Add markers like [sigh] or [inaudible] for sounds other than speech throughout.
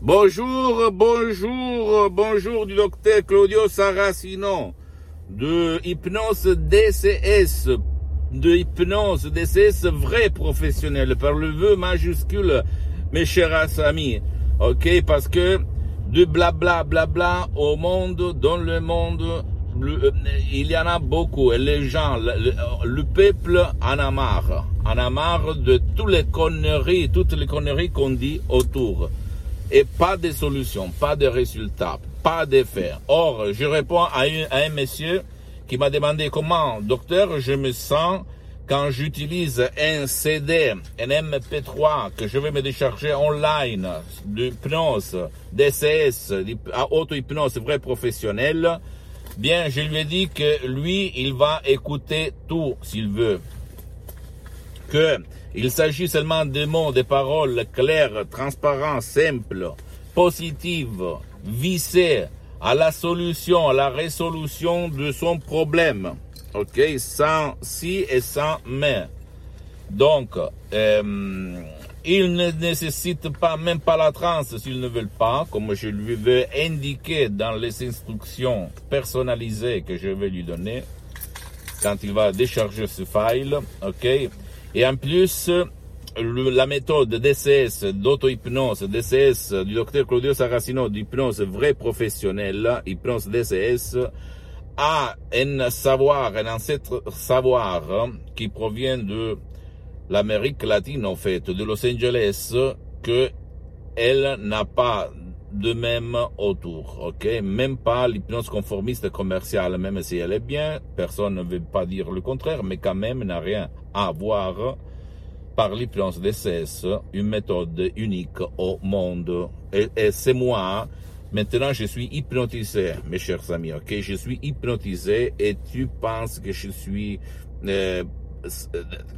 Bonjour, bonjour, bonjour du docteur Claudio Saracino de Hypnose DCS, de Hypnose DCS vrai professionnel par le vœu majuscule, mes chers amis. Ok, parce que de blabla blabla au monde, dans le monde, le- il y en a beaucoup. Et les gens, le, le peuple en a marre. En a marre de toutes les conneries, toutes les conneries qu'on dit autour. Et pas de solution, pas de résultat, pas d'effet. Or, je réponds à, un- à un monsieur qui m'a demandé comment, docteur, je me sens quand j'utilise un CD, un MP3 que je vais me décharger online, d'hypnose, DCS, auto-hypnose vrai professionnel, bien, je lui ai dit que lui, il va écouter tout s'il veut. Que il s'agit seulement de mots, de paroles claires, transparentes, simples, positives, vissées à la solution, à la résolution de son problème. Ok, sans si et sans mais. Donc, euh, il ne nécessite pas, même pas la transe s'ils ne veulent pas, comme je lui vais indiquer dans les instructions personnalisées que je vais lui donner quand il va décharger ce file, ok. Et en plus, la méthode DCS, d'auto-hypnose, DCS du docteur Claudio Saracino, d'hypnose vrai professionnel, hypnose DCS, a un savoir, un ancêtre savoir hein, qui provient de l'Amérique latine, en fait, de Los Angeles, que elle n'a pas de même autour, ok? Même pas l'hypnose conformiste commerciale, même si elle est bien, personne ne veut pas dire le contraire, mais quand même n'a rien à voir par l'hypnose DCS, une méthode unique au monde. Et, c'est moi, maintenant je suis hypnotisé, mes chers amis, ok? Je suis hypnotisé et tu penses que je suis, euh,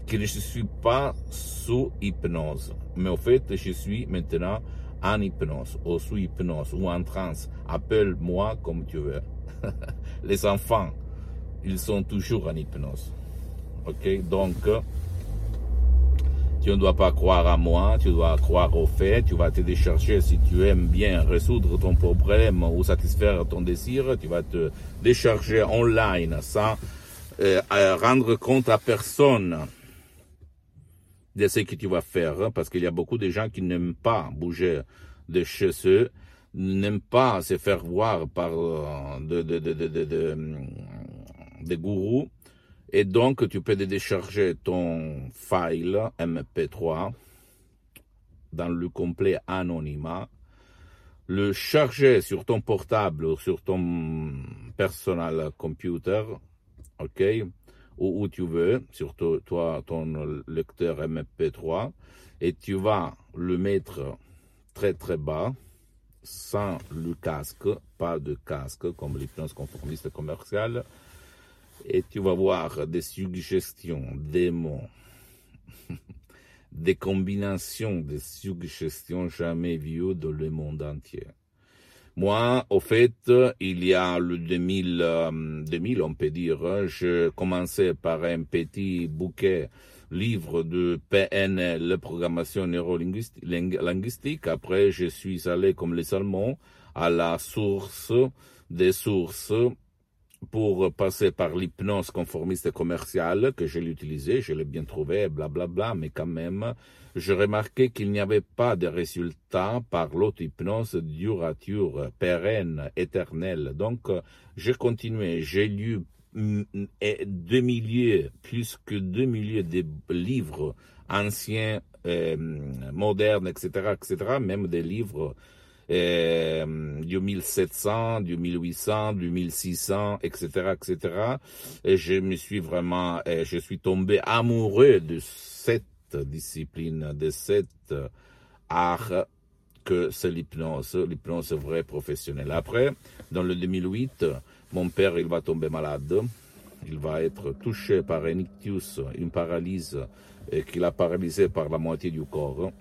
que je suis pas sous hypnose. Mais au fait, je suis maintenant en hypnose, ou sous hypnose, ou en transe. Appelle-moi comme tu veux. [laughs] Les enfants, ils sont toujours en hypnose. Ok? Donc, tu ne dois pas croire à moi, tu dois croire aux faits, tu vas te décharger si tu aimes bien résoudre ton problème ou satisfaire ton désir, tu vas te décharger online sans euh, rendre compte à personne de ce que tu vas faire, hein, parce qu'il y a beaucoup de gens qui n'aiment pas bouger de chez eux, n'aiment pas se faire voir par euh, gourous, et donc tu peux décharger ton file MP3 dans le complet anonymat, le charger sur ton portable ou sur ton personnel computer, ok, ou où tu veux, sur to- toi, ton lecteur MP3, et tu vas le mettre très très bas, sans le casque, pas de casque comme l'hypnose conformiste commerciale, et tu vas voir des suggestions, des mots, [laughs] des combinations de suggestions jamais vues dans le monde entier. Moi, au fait, il y a le 2000, euh, 2000 on peut dire, je commençais par un petit bouquet livre de PNL, programmation neurolinguistique. Après, je suis allé comme les Allemands à la source des sources pour passer par l'hypnose conformiste commerciale que je l'ai utilisé, je l'ai bien trouvé, blablabla, bla, mais quand même, je remarquais qu'il n'y avait pas de résultat par l'auto-hypnose durature, pérenne, éternelle. Donc, j'ai continué, j'ai lu mm, deux milliers, plus que deux milliers de livres anciens, euh, modernes, etc., etc., même des livres euh, du 1700, du 1800, du 1600, etc., etc. Et je me suis vraiment, euh, je suis tombé amoureux de cette discipline, de cet art que c'est l'hypnose, l'hypnose vraie professionnelle. Après, dans le 2008, mon père, il va tomber malade. Il va être touché par un ictus, une paralyse et qui l'a paralysé par la moitié du corps.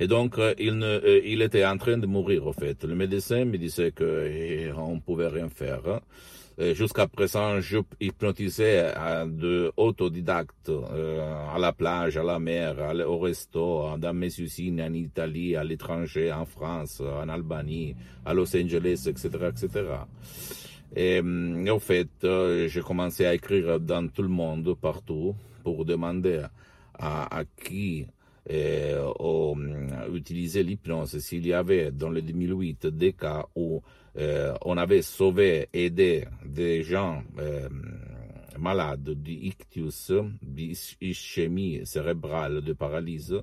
Et donc, euh, il, ne, euh, il était en train de mourir, en fait. Le médecin me disait qu'on eh, ne pouvait rien faire. Jusqu'à présent, je hypnotisais de autodidactes euh, à la plage, à la mer, au resto, dans mes usines en Italie, à l'étranger, en France, en Albanie, à Los Angeles, etc., etc. Et, en fait, j'ai commencé à écrire dans tout le monde, partout, pour demander à qui euh, utiliser l'hypnose s'il y avait dans le 2008 des cas où euh, on avait sauvé, aidé des gens euh, malades d'ictus, d'ischémie cérébrale, de paralysie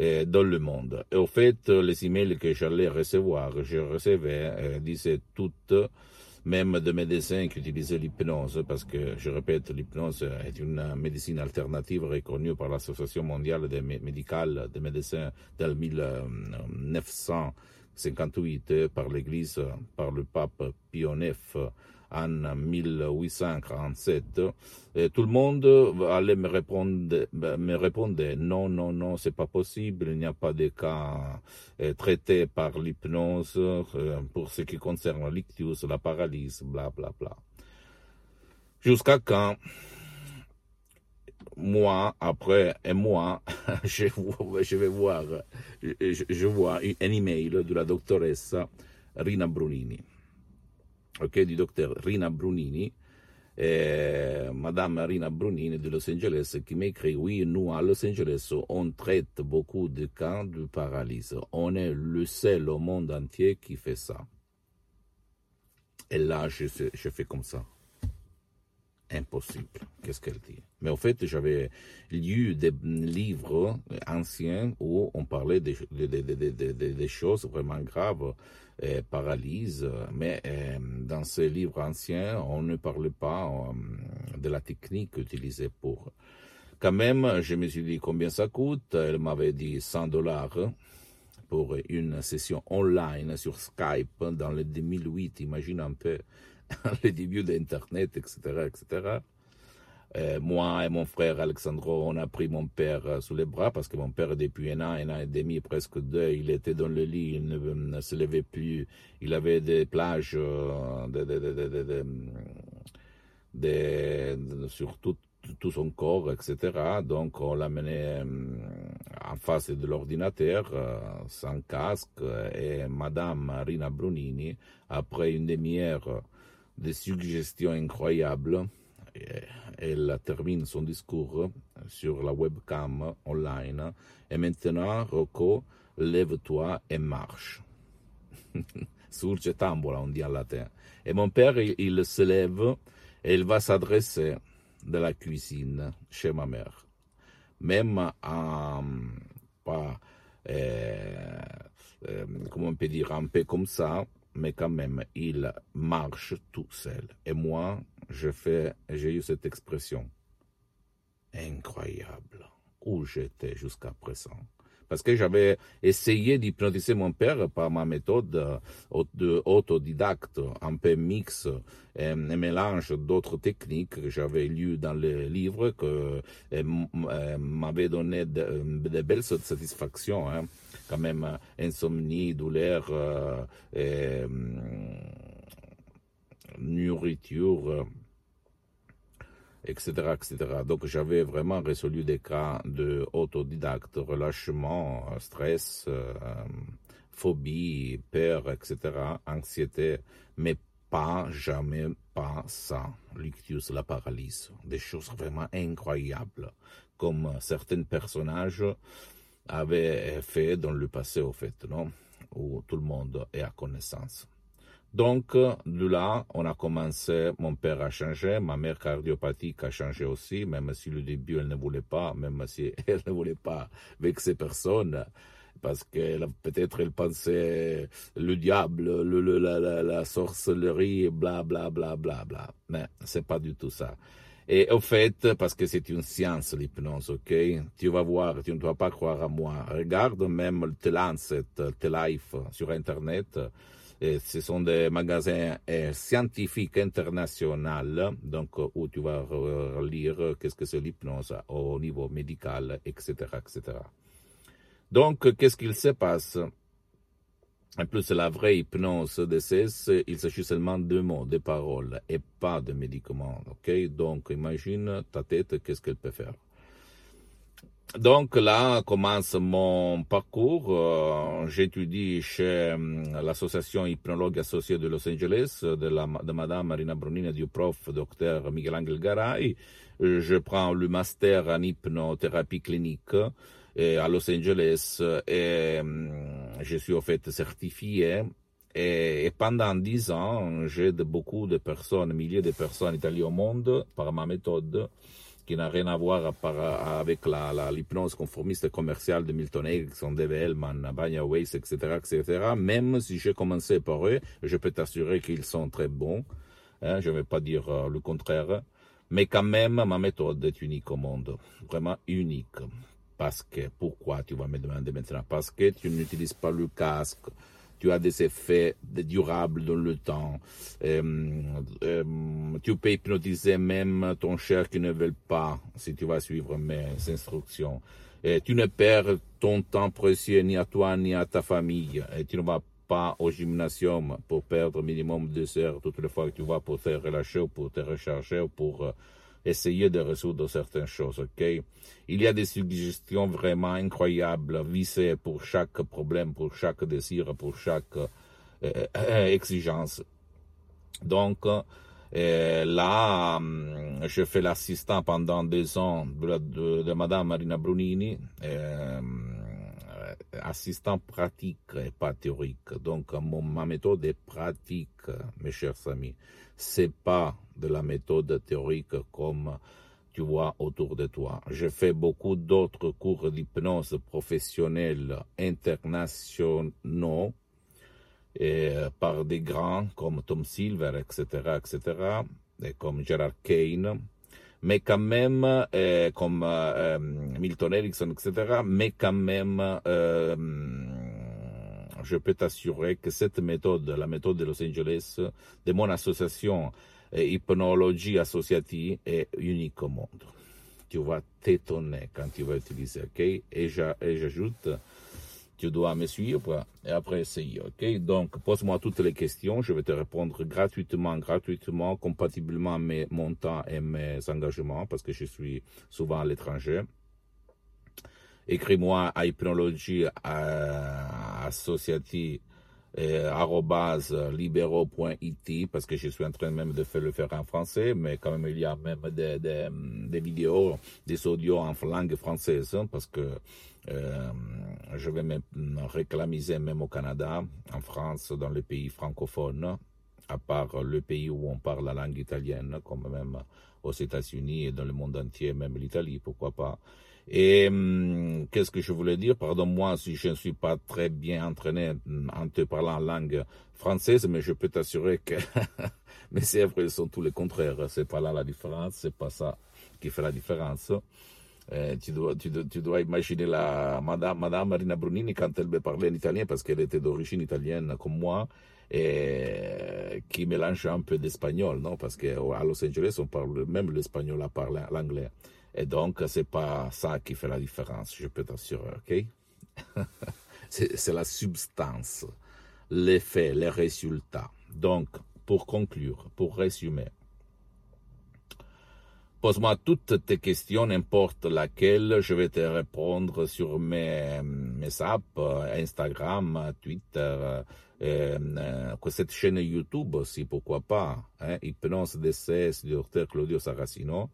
euh, dans le monde. Et au fait, les emails que j'allais recevoir, je recevais, disaient toutes même de médecins qui utilisaient l'hypnose, parce que, je répète, l'hypnose est une médecine alternative reconnue par l'Association mondiale des médicale des médecins dès 1958 par l'Église, par le pape Pie en 1847, et tout le monde allait me répondre, me répondait non, non, non, c'est pas possible, il n'y a pas de cas euh, traités par l'hypnose euh, pour ce qui concerne l'ictus, la paralysie, bla, bla, bla. Jusqu'à quand? Moi, après et moi, [laughs] je, vais voir, je vois un email de la doctoresse Rina Brunini ok, du docteur Rina Brunini, eh, Madame Rina Brunini de Los Angeles, qui m'écrit, oui, nous à Los Angeles, on traite beaucoup de cas de paralysie. On est le seul au monde entier qui fait ça. Et là, je fais comme ça impossible. Qu'est-ce qu'elle dit? Mais en fait, j'avais lu des livres anciens où on parlait des, choses vraiment graves, euh, paralyse, mais euh, dans ces livres anciens, on ne parlait pas euh, de la technique utilisée pour. Quand même, je me suis dit combien ça coûte. Elle m'avait dit 100 dollars pour une session online sur Skype dans le 2008. Imagine un peu [laughs] les débuts d'Internet, etc., etc. Euh, moi et mon frère Alexandro, on a pris mon père euh, sous les bras parce que mon père, depuis un an, un an et demi, presque deux, il était dans le lit, il ne, se levait plus. Il avait des plages euh, de, sur tout, tout, son corps, etc. Donc, on l'a mené en face de l'ordinateur, sans casque, et Madame Rina Brunini, après une demi-heure, des suggestions incroyables. Elle termine son discours sur la webcam online. Et maintenant, Rocco, lève-toi et marche. [laughs] Surge tambola, on dit en latin. Et mon père, il, se lève et il va s'adresser de la cuisine chez ma mère. Même en, pas, euh, euh, comment on peut dire, un peu comme ça, mais quand même, il marche tout seul. Et moi, je fais, j'ai eu cette expression. Incroyable. Où j'étais jusqu'à présent. Parce que j'avais essayé d'hypnotiser mon père par ma méthode euh, autodidacte, un peu mix, un mélange d'autres techniques que j'avais lues dans les livres, que euh, euh, m'avaient donné de, belles satisfactions. Hein quand même euh, insomnie, douleur, euh, et, nourriture, etc., euh, etc. Donc j'avais vraiment résolu des cas de autodidacte, relâchement, stress, phobie, peur, etc., anxiété, mais pas jamais pas ça, l'ictus, la paralysie, des choses vraiment incroyables, comme certains personnages avait fait dans le passé, au fait, non où tout le monde est à connaissance. Donc, de là, on a commencé, mon père a changé, ma mère cardiopathique a changé aussi, même si le début, elle ne voulait pas, même si [laughs] elle ne voulait pas vexer personne, parce que peut-être elle pensait le diable, le, la, la, la, sorcellerie, bla, bla, bla, bla, bla. Mais c'est pas du tout ça. Et au fait, parce que c'est une science, l'hypnose, ok? Tu vas voir, tu ne dois pas croire à moi. Regarde même The Lancet, The Life sur Internet. Et ce sont des magasins euh, scientifiques internationaux, donc où tu vas lire qu'est-ce que c'est l'hypnose au niveau médical, etc., etc. Donc, qu'est-ce qu'il se passe? En plus, la vraie hypnose DCS, il s'agit seulement de mots, de paroles, et pas de médicaments. Ok, donc imagine ta tête, qu'est-ce qu'elle peut faire? Donc là commence mon parcours. Euh, J'étudie chez euh, l'association hypnologue associée de Los Angeles, de, la, de Madame Marina Brunini et du prof Dr Miguel Angel Garay. Je prends le master en hypnothérapie clinique à Los Angeles hum, je suis en fait certifié et, pendant dix ans, j'aide beaucoup de personnes, milliers de personnes établies au monde par ma méthode qui n'a rien à voir avec l'hypnose conformiste commerciale de Milton Erickson, Hellman, Banya Weiss, etc., etc. Même si j'ai commencé par eux, je peux t'assurer qu'ils sont très bons. Hein, je ne vais pas dire euh, le contraire. Mais quand même, ma méthode est unique au monde. Vraiment unique. Parce que, pourquoi tu vas me demander maintenant? Parce que tu n'utilises pas le casque, tu as des effets durables dans le temps. Euh, euh, tu peux hypnotiser même ton cher qui ne veut pas, si tu vas suivre mes instructions. Et tu ne perds ton temps précieux ni à toi ni à ta famille. Et tu ne vas pas au gymnasium pour perdre minimum deux heures toutes les fois que tu vas pour te relâcher ou pour te recharger ou pour essayer de résoudre certaines choses, ok? Il y a des suggestions vraiment incroyables, visées pour chaque problème, pour chaque désir, pour chaque euh, euh, exigence. Donc, euh, là, hum, je fais l'assistant pendant deux ans de, de, Madame Marina Brunini, euh, assistant pratique et pas théorique. Donc, mon, ma méthode est pratique, mes chers amis. C'est pas de la méthode théorique comme tu vois autour de toi. Je fais beaucoup d'autres cours d'hypnose professionnels internationaux euh, par des grands comme Tom Silver, etc., etc., et comme Gerard Kane, mais quand même, euh, comme euh, Milton Erickson, etc., mais quand même, je peux t'assurer que cette méthode, la méthode de Los Angeles, de mon association hypnologie associative est unique au monde. Tu vas t'étonner quand tu vas utiliser, ok? Et j'ajoute, tu dois me suivre et après essayer, ok? Donc, pose-moi toutes les questions, je vais te répondre gratuitement, gratuitement, compatiblement à mon temps et mes engagements, parce que je suis souvent à l'étranger. Écris-moi à hypnologie associative euh, libéraux.it parce que je suis en train même de faire le faire en français, mais quand même il y a même des, des, des vidéos, des audios en langue française hein, parce que euh, je vais me réclamiser même au Canada, en France, dans les pays francophones, à part le pays où on parle la langue italienne, comme même aux États-Unis et dans le monde entier, même l'Italie, pourquoi pas. Et hum, qu'est-ce que je voulais dire? Pardonne-moi si je ne suis pas très bien entraîné en te parlant en langue française, mais je peux t'assurer que [laughs] mes sèvres sont tous les contraires. C'est pas là la différence, c'est pas ça qui fait la différence. Euh, tu, dois, imaginer la Madame, Madame Marina Brunini quand elle me parlait en italien, parce qu'elle était d'origine italienne comme moi, et qui mélange un peu d'espagnol, non? Parce qu'à Los Angeles, on parle même l'espagnol à parler l'anglais. Et donc, c'est pas ça qui fait la différence, je peux t'assurer, ok? [laughs] c'est la substance, l'effet, les résultats. Donc, pour conclure, pour résumer, pose-moi toutes tes questions, n'importe laquelle, je vais te répondre sur mes, mes apps, Instagram, Twitter, euh, euh, cette chaîne YouTube aussi, pourquoi pas, hein, Hypnose DCS docteur Claudio Saracino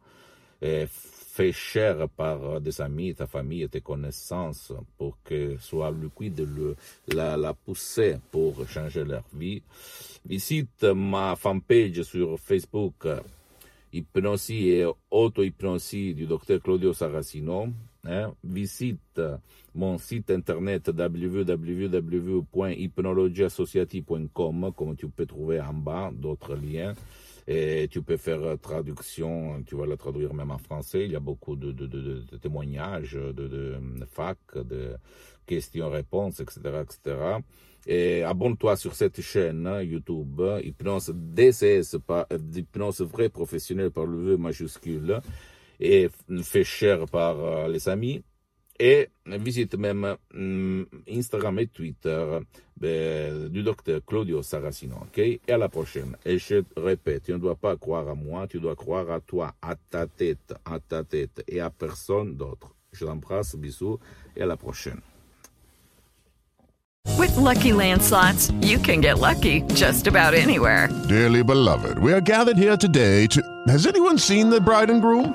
fait cher par des amis, ta famille tes connaissances pour que soit liquide le, la, la poussée pour changer leur vie. Visite ma fanpage sur Facebook, Hypnosie et auto-hypnosie du docteur Claudio Saracino. Hein. Visite mon site internet www.hypnologieassociative.com, comme tu peux trouver en bas d'autres liens. Et tu peux faire traduction, tu vas la traduire même en français. Il y a beaucoup de, de, de, de témoignages, de, fac, de questions-réponses, etc., etc. Et abonne-toi sur cette chaîne hein, YouTube, Hypnose DCS, pas Hypnose vrai professionnel par le V majuscule, et fait cher par euh, les amis. Et visite même mm, Instagram et Twitter du docteur Claudio Saracino. ok? Et à la prochaine. Et je répète, tu ne dois pas croire à moi, tu dois croire à toi, à ta tête, à ta tête et à personne d'autre. Je t'embrasse, bisous et à la prochaine. With lucky landslots, you can get lucky just about anywhere. Dearly beloved, we are gathered here today to. Has anyone seen the bride and groom?